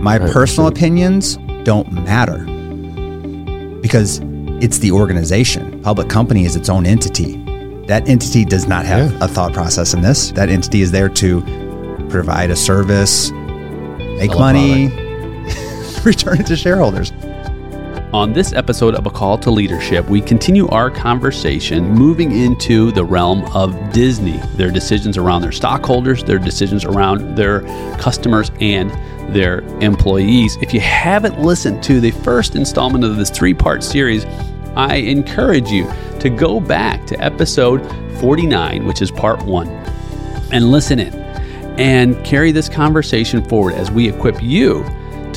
My personal opinions don't matter because it's the organization. Public company is its own entity. That entity does not have Yeah. a thought process in this. That entity is there to provide a service, make Sell money, return it to shareholders. On this episode of A Call to Leadership, we continue our conversation moving into the realm of Disney, their decisions around their stockholders, their decisions around their customers, and their employees. If you haven't listened to the first installment of this three part series, I encourage you to go back to episode 49, which is part one, and listen in and carry this conversation forward as we equip you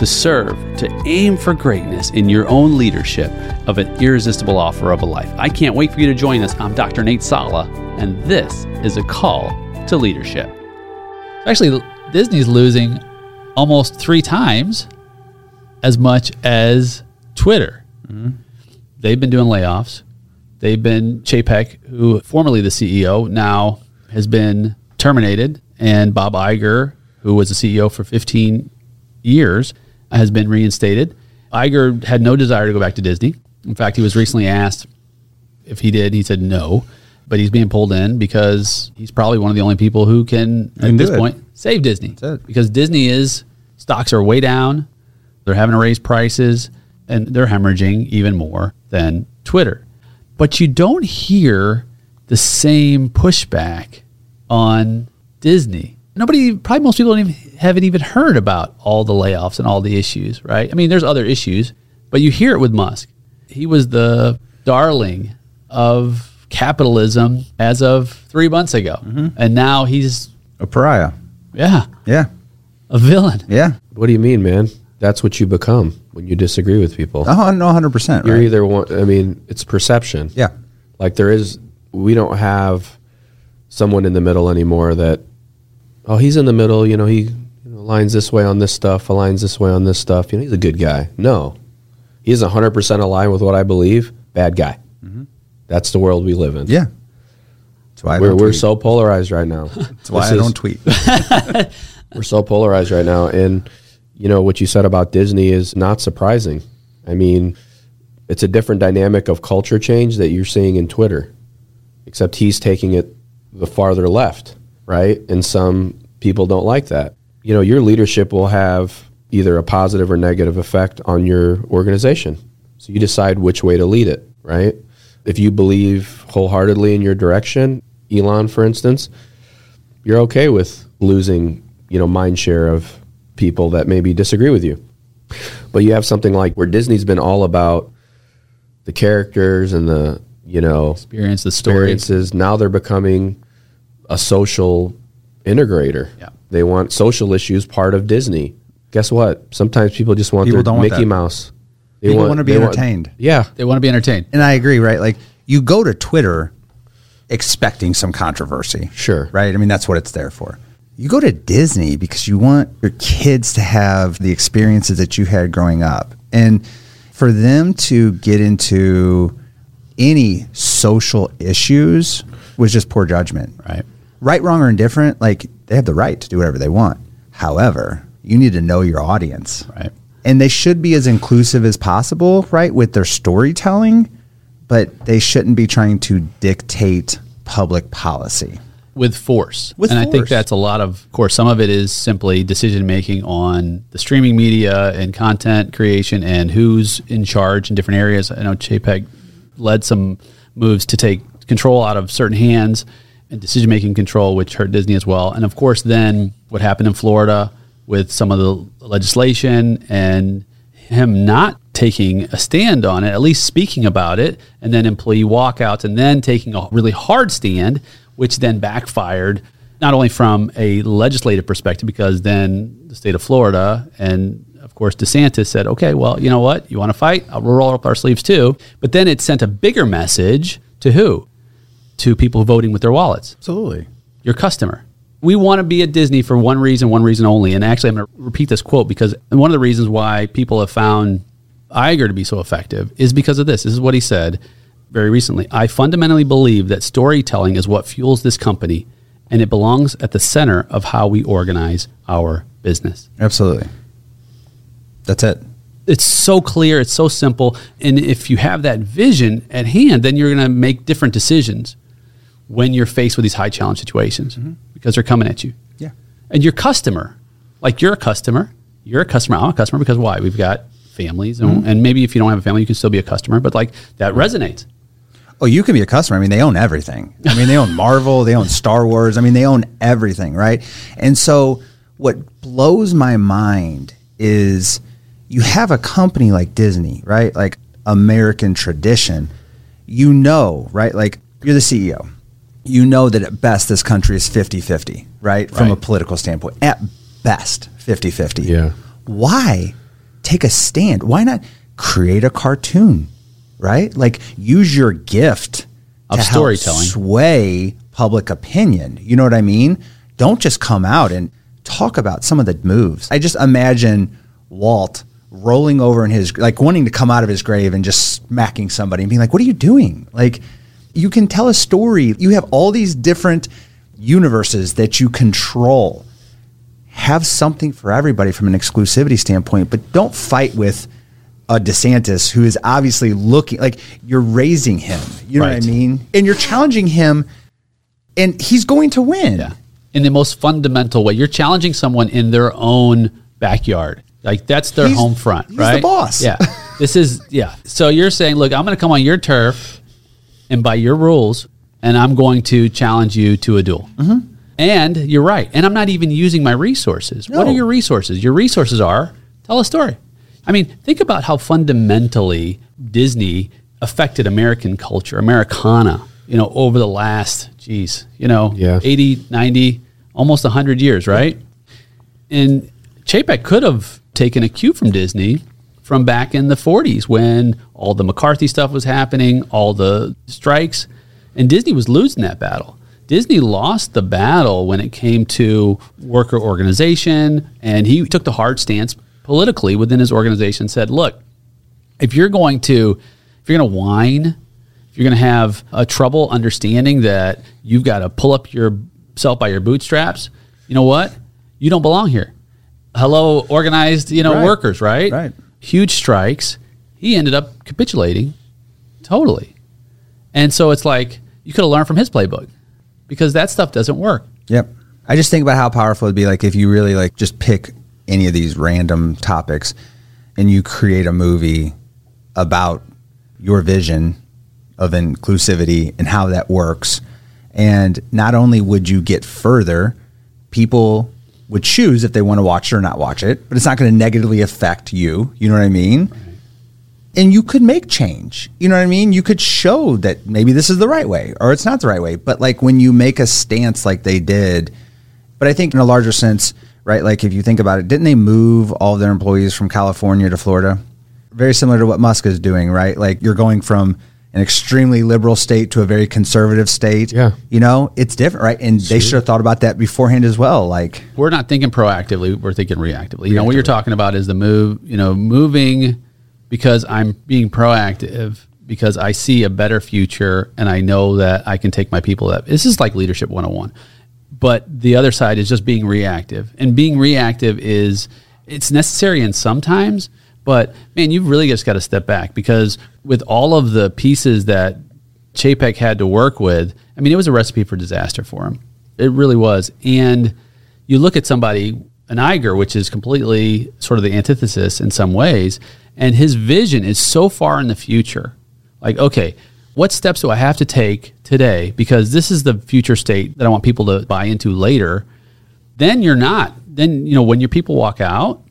to serve, to aim for greatness in your own leadership of an irresistible offer of a life. I can't wait for you to join us. I'm Dr. Nate Salah, and this is a call to leadership. Actually, Disney's losing almost three times as much as Twitter. Mm-hmm. They've been doing layoffs. They've been Chapek, who formerly the CEO, now has been terminated, and Bob Iger, who was the CEO for 15 years, has been reinstated. Iger had no desire to go back to Disney. In fact, he was recently asked if he did. He said no, but he's being pulled in because he's probably one of the only people who can, Can at do this it. point, save Disney. Because Disney is stocks are way down. They're having to raise prices and they're hemorrhaging even more than Twitter. But you don't hear the same pushback on Disney. Nobody, probably most people don't even, haven't even heard about all the layoffs and all the issues, right? I mean, there's other issues, but you hear it with Musk. He was the darling of capitalism as of three months ago. And now he's, A pariah. yeah, Yeah. a villain. Yeah. What do you mean, man? That's what you become when you disagree with people. Oh, no, 100%. You're right? either one. I mean, it's perception. Yeah. Like there is, we don't have someone in the middle anymore. That oh, he's in the middle. You know, he you know, aligns this way on this stuff, aligns this way on this stuff. You know, he's a good guy. No, he isn't 100 percent aligned with what I believe. Bad guy. That's the world we live in. Mm-hmm. Yeah. That's why We're, we're so polarized right now. That's why This I is- don't tweet. we're so polarized right now and you know what you said about disney is not surprising i mean it's a different dynamic of culture change that you're seeing in twitter except he's taking it the farther left right and some people don't like that you know your leadership will have either a positive or negative effect on your organization so you decide which way to lead it right if you believe wholeheartedly in your direction elon for instance you're okay with losing, you know, mind share of people that maybe disagree with you. But you have something like where Disney's been all about the characters and the, you know, Experience the story. experiences. Now they're becoming a social integrator. Yeah. They want social issues part of Disney. Guess what? Sometimes people just want People their don't want Mickey that. Mouse. They People wanna be they want- entertained. yeah. They want to be entertained. And I agree, right? Like you go to Twitter expecting some controversy. Sure. Right? I mean, that's what it's there for. You go to Disney because you want your kids to have the experiences that you had growing up. And for them to get into any social issues was just poor judgment. Right. Right, wrong, or indifferent, like they have the right to do whatever they want. However, you need to know your audience Right. and they should be as inclusive as possible, right, with their storytelling, but they shouldn't be trying to dictate public policy. with force. With and I think that's a lot of, of course, some of it is simply decision making on the streaming media and content creation and who's in charge in different areas. I know Chapek led some moves to take control out of certain hands and decision making control, which hurt Disney as well. And of course, then what happened in Florida with some of the legislation and him not taking a stand on it, at least speaking about it, and then employee walkouts, and then taking a really hard stand, which then backfired not only from a legislative perspective, because then the state of Florida and of course DeSantis said, okay, well, you know what? You want to fight? I'll roll up our sleeves too. But then it sent a bigger message to who? To people voting with their wallets Absolutely. your customer. We want to be at Disney for one reason, one reason only. And actually, I'm going to repeat this quote because one of the reasons why people have found Iger to be so effective is because of this. This is what he said very recently. I fundamentally believe that storytelling is what fuels this company, and it belongs at the center of how we organize our business. Absolutely. That's it. It's so clear, it's so simple. And if you have that vision at hand, then you're going to make different decisions when you're faced with these high challenge situations mm-hmm. because they're coming at you. Yeah. And your customer, like you're a customer, you're a customer, I'm a customer because why? We've got families, and, mm-hmm. and maybe if you don't have a family, you can still be a customer, but like that resonates. Oh, you can be a customer. I mean, they own everything. I mean, they own Marvel, they own Star Wars. I mean, they own everything, right? And so, what blows my mind is you have a company like Disney, right? Like American tradition. You know, right? Like you're the CEO. You know that at best this country is 50 50, right? From a political standpoint. At best, 50 50. Yeah. Why take a stand? Why not create a cartoon, right? Like use your gift Of to help storytelling. sway public opinion. You know what I mean? Don't just come out and talk about some of the moves. I just imagine Walt rolling over in his like wanting to come out of his grave and just smacking somebody and being like, "What are you doing?" Like you can tell a story. You have all these different universes that you control. Have something for everybody from an exclusivity standpoint, but don't fight with a DeSantis who is obviously looking like you're raising him. You know Right. what I mean? And you're challenging him and he's going to win. Yeah. In the most fundamental way, you're challenging someone in their own backyard. Like that's their He's- home front, he's the right? boss. Yeah. this is yeah. So you're saying, look, I'm going to come on your turf and by your rules, and I'm going to challenge you to a duel. Mm-hmm. And you're right. And I'm not even using my resources. What are your resources? Your resources are tell a story. I mean, think about how fundamentally Disney affected American culture, Americana, you know, over the last, geez, you know, Yeah. 80, 90, almost 100 years, right? And Chapek could have taken a cue from Disney from back in the 40s when all the McCarthy stuff was happening, all the strikes, and Disney was losing that battle. Disney lost the battle when it came to worker organization, and he took the hard stance politically within his organization. Said, "Look, if you're going to, if you're going to whine, if you're going to have a trouble understanding that you've got to pull up yourself by your bootstraps, you know what? You don't belong here. Hello, organized, you know, Right. workers, right? Right. Huge strikes. He ended up capitulating totally. And so it's like you could have learned from his playbook because that stuff doesn't work. Yep. I just think about how powerful it'd be like if you really like just pick any of these random topics and you create a movie about your vision of inclusivity and how that works. And not only would you get further, people would choose if they want to watch it or not watch it, but it's not going to negatively affect you. You know what I mean? and you could make change. You know what I mean? You could show that maybe this is the right way or it's not the right way. But like when you make a stance like they did, but I think in a larger sense, right? Like if you think about it, didn't they move all of their employees from California to Florida? Very similar to what Musk is doing, right? Like you're going from an extremely liberal state to a very conservative state. Yeah. You know, it's different, right? And they should have thought about that beforehand as well. Like, we're not thinking proactively we're thinking reactively you know what you're talking about is the move you know moving because i'm being proactive because i see a better future and i know that i can take my people that this is like leadership 101 but the other side is just being reactive and being reactive is it's necessary in sometimes but man you've really just got to step back because with all of the pieces that chapek had to work with i mean it was a recipe for disaster for him it really was and you look at somebody an Iger, which is completely sort of the antithesis in some ways, and his vision is so far in the future. Like, okay, what steps do I have to take today because this is the future state that I want people to buy into later? Then you're not. Then you know when your people walk out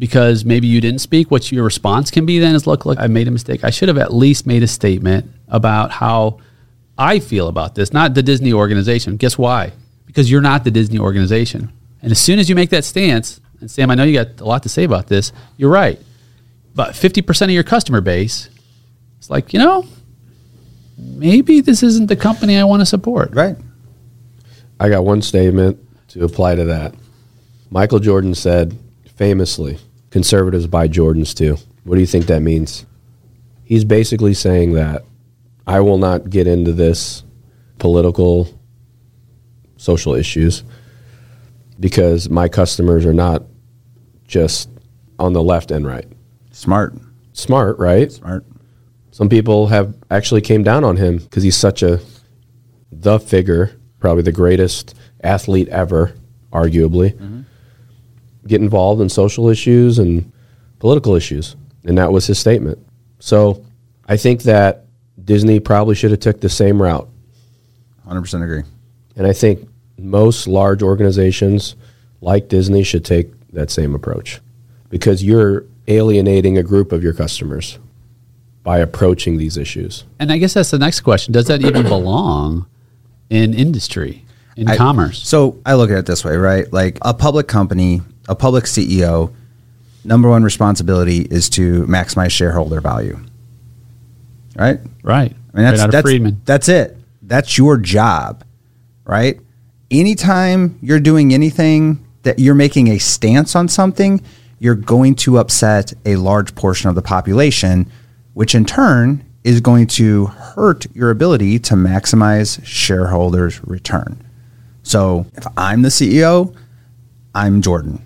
because maybe you didn't speak. What your response can be then is, look, look, I made a mistake. I should have at least made a statement about how I feel about this, not the Disney organization. Guess why? Because you're not the Disney organization. And as soon as you make that stance, and Sam, I know you got a lot to say about this, you're right. But 50% of your customer base is like, you know, maybe this isn't the company I want to support. right? I got one statement to apply to that. Michael Jordan said famously, conservatives buy Jordans too. What do you think that means? He's basically saying that I will not get into this political, social issues because my customers are not just on the left and right. Smart. Smart, right? Smart. Some people have actually came down on him because he's such a the figure, probably the greatest athlete ever, arguably. Mm-hmm. Get involved in social issues and political issues, and that was his statement. So, I think that Disney probably should have took the same route, 100% agree. and I think most large organizations like Disney should take that same approach because you're alienating a group of your customers by approaching these issues. And I guess that's the next question. Does that even belong in industry, in I- commerce? So I look at it this way, right? Like a public company, a public CEO, number one responsibility is to maximize shareholder value. Right? Right. I mean, that's right that's, Friedman. that's it. That's your job, right? Anytime you're doing anything that you're making a stance on something, you're going to upset a large portion of the population, which in turn is going to hurt your ability to maximize shareholders' return. So if I'm the CEO, I'm Jordan.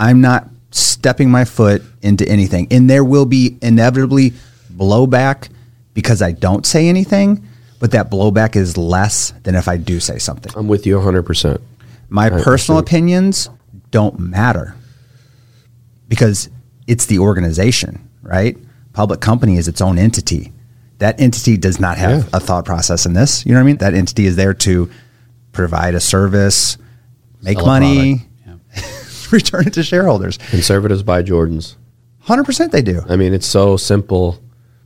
I'm not stepping my foot into anything. And there will be inevitably blowback because I don't say anything, but that blowback is less than if I do say something. I'm with you 100%. My I personal opinions don't matter because it's the organization, right? Public company is its own entity. That entity does not have Yeah. a thought process in this. You know what I mean? That entity is there to provide a service, make Sell money, product. Yeah. return it to shareholders. Conservatives buy Jordans. 100% they do. I mean, it's so simple.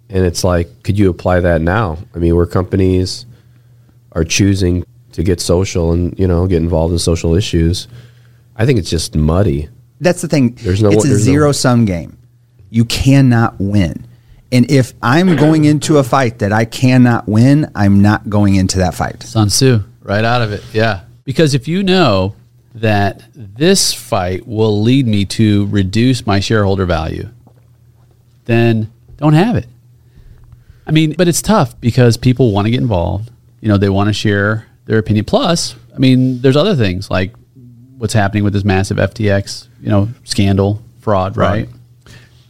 And it's like, could you apply that now? I mean, where companies are choosing to get social and, you know, get involved in social issues, I think it's just muddy. That's the thing. There's no- it's a there's no- zero sum game. You cannot win. And if I'm going into a fight that I cannot win, I'm not going into that fight. Sun Tzu, right out of it. Yeah. Because if you know that this fight will lead me to reduce my shareholder value, then don't have it. I mean, but it's tough because people want to get involved. You know, they want to share their opinion. Plus, I mean, there's other things like what's happening with this massive FTX, you know, scandal, fraud, right?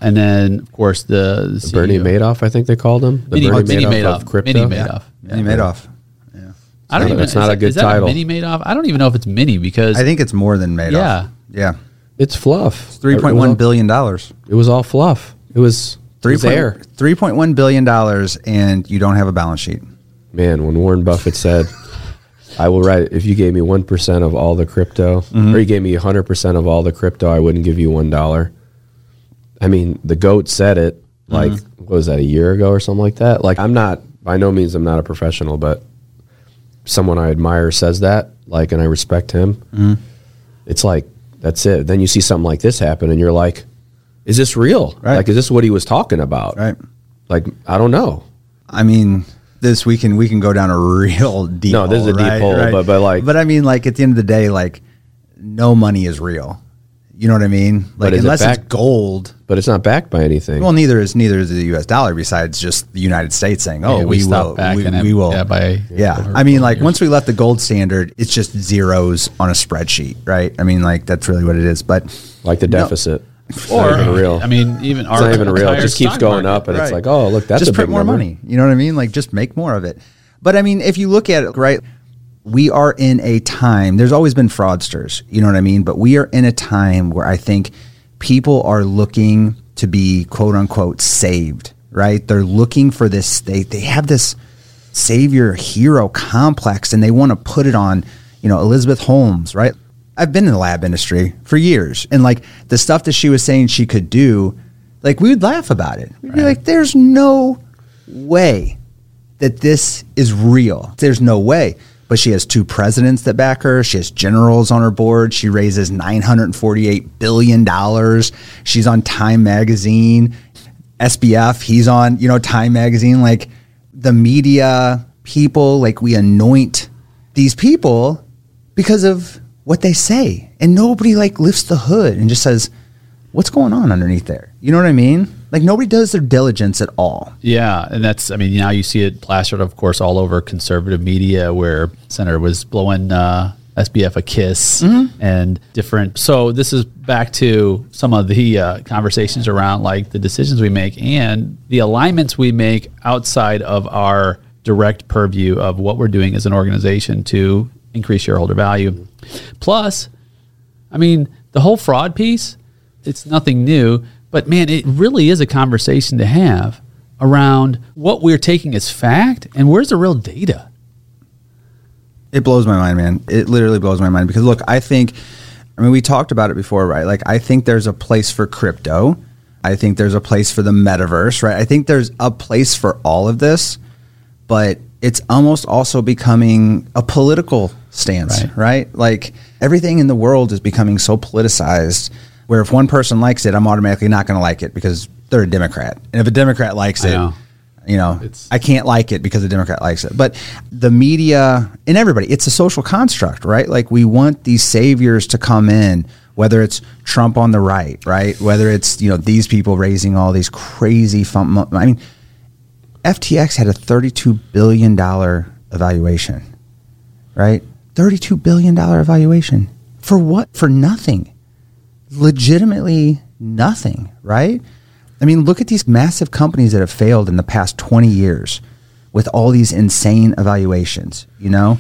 And then, of course, the, the Bernie Madoff, I think they called him. The Mini, Bernie Mini Madoff, Madoff. of crypto. Mini Madoff. Mini Madoff. I don't not- even. it's not is a that- good is that title. mini Madoff. I don't even know if it's mini because I think it's more than Madoff. Yeah. Yeah. It's fluff. Three point It was all- billion dollars. It was all fluff. It was, it Three was there. Three point one billion dollars, and you don't have a balance sheet. Man, when Warren Buffett said, I will write, if you gave me 1% of all the crypto, Mm-hmm. or you gave me 100% of all the crypto, I wouldn't give you $1. dollar." I mean, the GOAT said it like, Mm-hmm. what was that, a year ago or something like that? Like, I'm not, by no means, I'm not a professional, but someone I admire says that, like, and I respect him. Mm-hmm. It's like, that's it. Then you see something like this happen, and you're like, is this real? Right. Like, is this what he was talking about? Right. Like, I don't know. I mean, this we can we can go down a real deep. No, this is a hole, deep right? hole, Right. but- but, like- but I mean, like at the end of the day, like no money is real. You know what I mean? Like is it unless it's gold. But it's not backed by anything. Well, neither is neither is the U.S. dollar. Besides just the United States saying, "Oh, Yeah, we, we stopped will, we, in it, we will." yeah, by- yeah. I mean, like years. once we left the gold standard, it's just zeros on a spreadsheet, right? I mean, like that's really what it is. But like the deficit. It's or not even real. I mean, even it's not even real. It entire just keeps stock going market. up, and it's Right. like, oh, look, that's just a print big more number. money. You know what I mean? Like just make more of it. But I mean, if you look at it, right, we are in a time. There's always been fraudsters. You know what I mean? But we are in a time where I think people are looking to be quote unquote saved. Right? They're looking for this. They they have this savior hero complex, and they want to put it on. You know, Elizabeth Holmes. Right? I've been in the lab industry for years, and like the stuff that she was saying she could do, like we would laugh about it. We'd be like, "There's no way that this is real. There's no way. But she has two presidents that back her. She has generals on her board. She raises $948 billion. She's on Time Magazine. SBF, he's on, you know, Time Magazine. Like the media people, like we anoint these people because of what they say. And nobody like lifts the hood and just says, what's going on underneath there? You know what I mean? Like nobody does their diligence at all. Yeah, and that's I mean now you see it plastered, of course, all over conservative media where Senator was blowing uh, SBF a kiss and different. So this is back to some of the uh, conversations around like the decisions we make and the alignments we make outside of our direct purview of what we're doing as an organization to increase shareholder value. Plus, I mean, the whole fraud piece, it's nothing new, but man, it really is a conversation to have around what we're taking as fact and where's the real data. It blows my mind, man. It literally blows my mind because look, I think I mean we talked about it before, right? Like I think there's a place for crypto. I think there's a place for the metaverse, right? I think there's a place for all of this, but it's almost also becoming a political stance, Right. right? Like everything in the world is becoming so politicized where if one person likes it, I'm automatically not going to like it because they're a Democrat. And if a Democrat likes it, know. you know, It's- I can't like it because the Democrat likes it. But the media and everybody, it's a social construct, right? Like we want these saviors to come in, whether it's Trump on the right, right? Whether it's, you know, these people raising all these crazy fun. I mean, FTX had a $32 billion evaluation, right? $32 billion evaluation. For what? For nothing. Legitimately nothing, right? I mean, look at these massive companies that have failed in the past 20 years with all these insane evaluations, you know?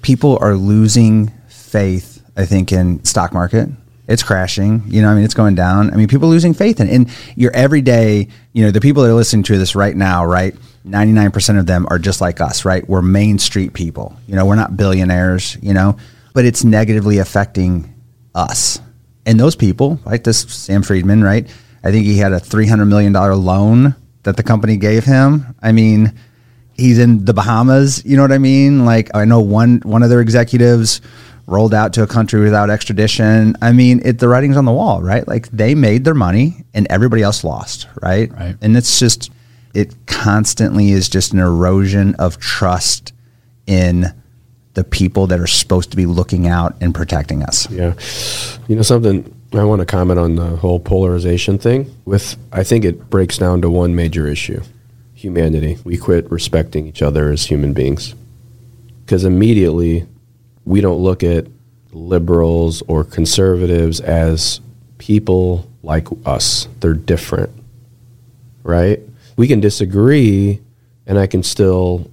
People are losing faith, I think, in stock market. It's crashing, you know, I mean, it's going down. I mean, people are losing faith in And your everyday, you know, the people that are listening to this right now, right? 99% of them are just like us, right? We're Main Street people. You know, we're not billionaires, you know, but it's negatively affecting us. And those people, like this Sam Friedman, right? I think he had a $300 million loan that the company gave him. I mean, he's in the Bahamas, you know what I mean? Like I know one one of their executives rolled out to a country without extradition. I mean, it the writing's on the wall, right? Like they made their money and everybody else lost, right? Right. And it's just it constantly is just an erosion of trust in the people that are supposed to be looking out and protecting us. Yeah. You know something I want to comment on the whole polarization thing with I think it breaks down to one major issue. Humanity. We quit respecting each other as human beings. Cuz immediately we don't look at liberals or conservatives as people like us. They're different. Right? We can disagree and I can still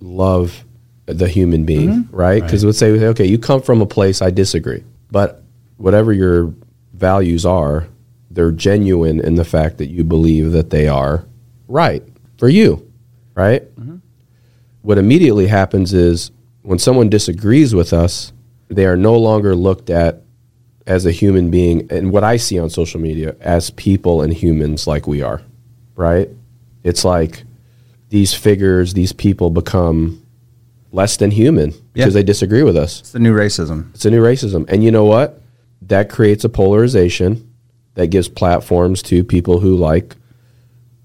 love the human being, mm-hmm. right? Because let's say, okay, you come from a place I disagree, but whatever your values are, they're genuine in the fact that you believe that they are right for you, right? Mm-hmm. What immediately happens is when someone disagrees with us, they are no longer looked at as a human being, and what I see on social media as people and humans like we are, right? It's like these figures, these people become less than human because Yeah. they disagree with us. It's the new racism. It's a new racism. And you know what? That creates a polarization that gives platforms to people who like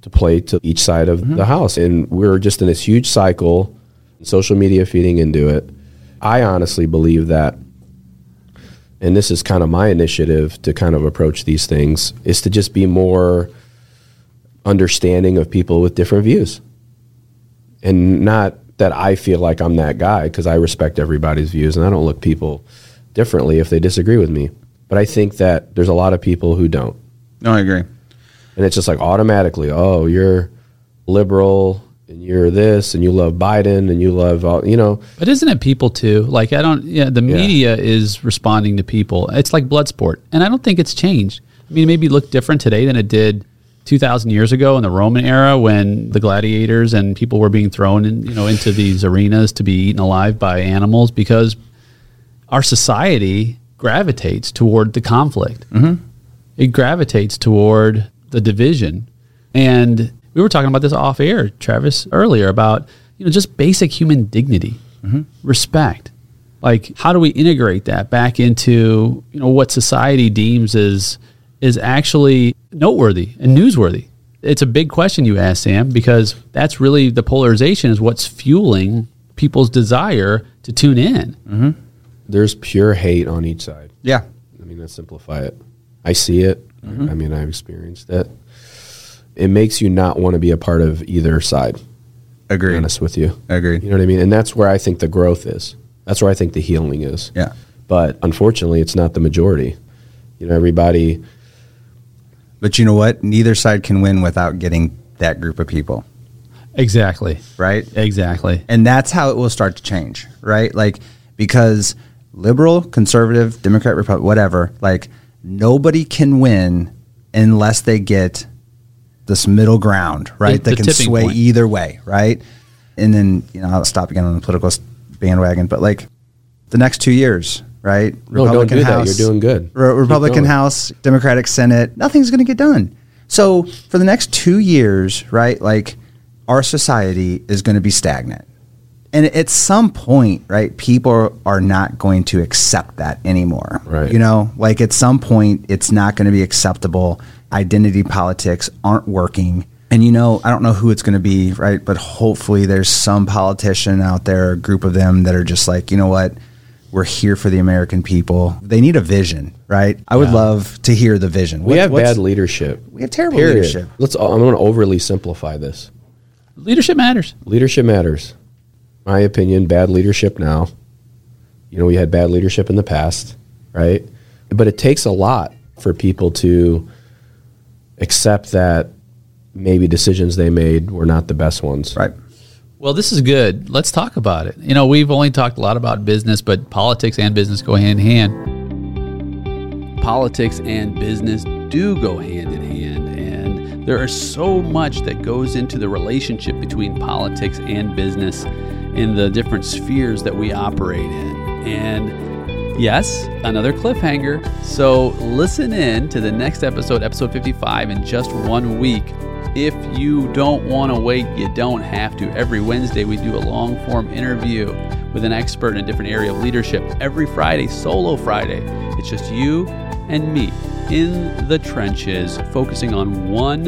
to play to each side of mm-hmm. the house. And we're just in this huge cycle, social media feeding into it. I honestly believe that, and this is kind of my initiative to kind of approach these things, is to just be more understanding of people with different views. And not that I feel like I'm that guy because I respect everybody's views and I don't look people differently if they disagree with me. But I think that there's a lot of people who don't. No, I agree. And it's just like automatically, oh, you're liberal and you're this and you love Biden and you love, all, you know, But isn't it people too? Like I don't. Yeah, the Yeah. media is responding to people. It's like blood sport, and I don't think it's changed. I mean, it maybe look different today than it did two thousand years ago in the Roman era when the gladiators and people were being thrown, in, you know, into these arenas to be eaten alive by animals because our society gravitates toward the conflict. Mm-hmm. It gravitates toward the division. And we were talking about this off air, Travis, earlier about you know just basic human dignity, mm-hmm. respect. Like, how do we integrate that back into you know what society deems is is actually noteworthy and newsworthy? It's a big question you ask, Sam, because that's really the polarization is what's fueling people's desire to tune in. Mm-hmm. there's pure hate on each side. Yeah. I mean, let's simplify it. I see it. Mm-hmm. I mean, I've experienced it. It makes you not want to be a part of either side. To be Agreed. honest with you. Agreed. You know what I mean? And that's where I think the growth is. That's where I think the healing is. Yeah. But unfortunately, it's not the majority. You know, everybody. But you know what? Neither side can win without getting that group of people, Exactly. right? Exactly. And that's how it will start to change, right? Like because liberal, conservative, Democrat, Republican, whatever, like nobody can win unless they get this middle ground, right? The- that the can sway point. either way, right? And then, you know, I'll stop again on the political bandwagon, but like the next two years, right? No, don't do that. You're doing good. Re- Republican. House, Democratic Senate, nothing's going to get done. So for the next two years, right, like our society is going to be stagnant. And at some point, right, people are not going to accept that anymore. Right. You know, like at some point, it's not going to be acceptable. Identity politics aren't working. And you know, I don't know who it's going to be, right? But hopefully there's some politician out there, a group of them that are just like, you know what? We're here for the American people. They need a vision, right? I would Yeah. love to hear the vision. We What- have bad leadership. We have terrible Period. leadership. Let's. I'm going to overly simplify this. Leadership matters. Leadership matters. My opinion, bad leadership now. You know, we had bad leadership in the past, right? But it takes a lot for people to accept that maybe decisions they made were not the best ones. Right. Well, this is good. Let's talk about it. You know, we've only talked a lot about business, but politics and business go hand in hand. Politics and business do go hand in hand, and there is so much that goes into the relationship between politics and business in the different spheres that we operate in. And yes, another cliffhanger. So listen in to the next episode, episode 55, in just one week. If you don't want to wait, you don't have to. Every Wednesday, we do a long form interview with an expert in a different area of leadership. Every Friday, solo Friday, it's just you and me in the trenches, focusing on one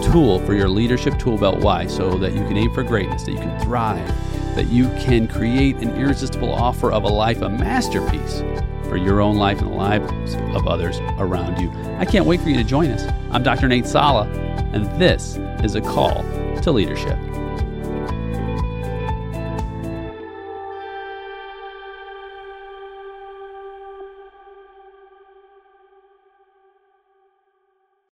tool for your leadership tool belt. Why? So that you can aim for greatness, that you can thrive, that you can create an irresistible offer of a life, a masterpiece for your own life and the lives of others around you. I can't wait for you to join us. I'm Dr. Nate Salah, and this is a call to leadership.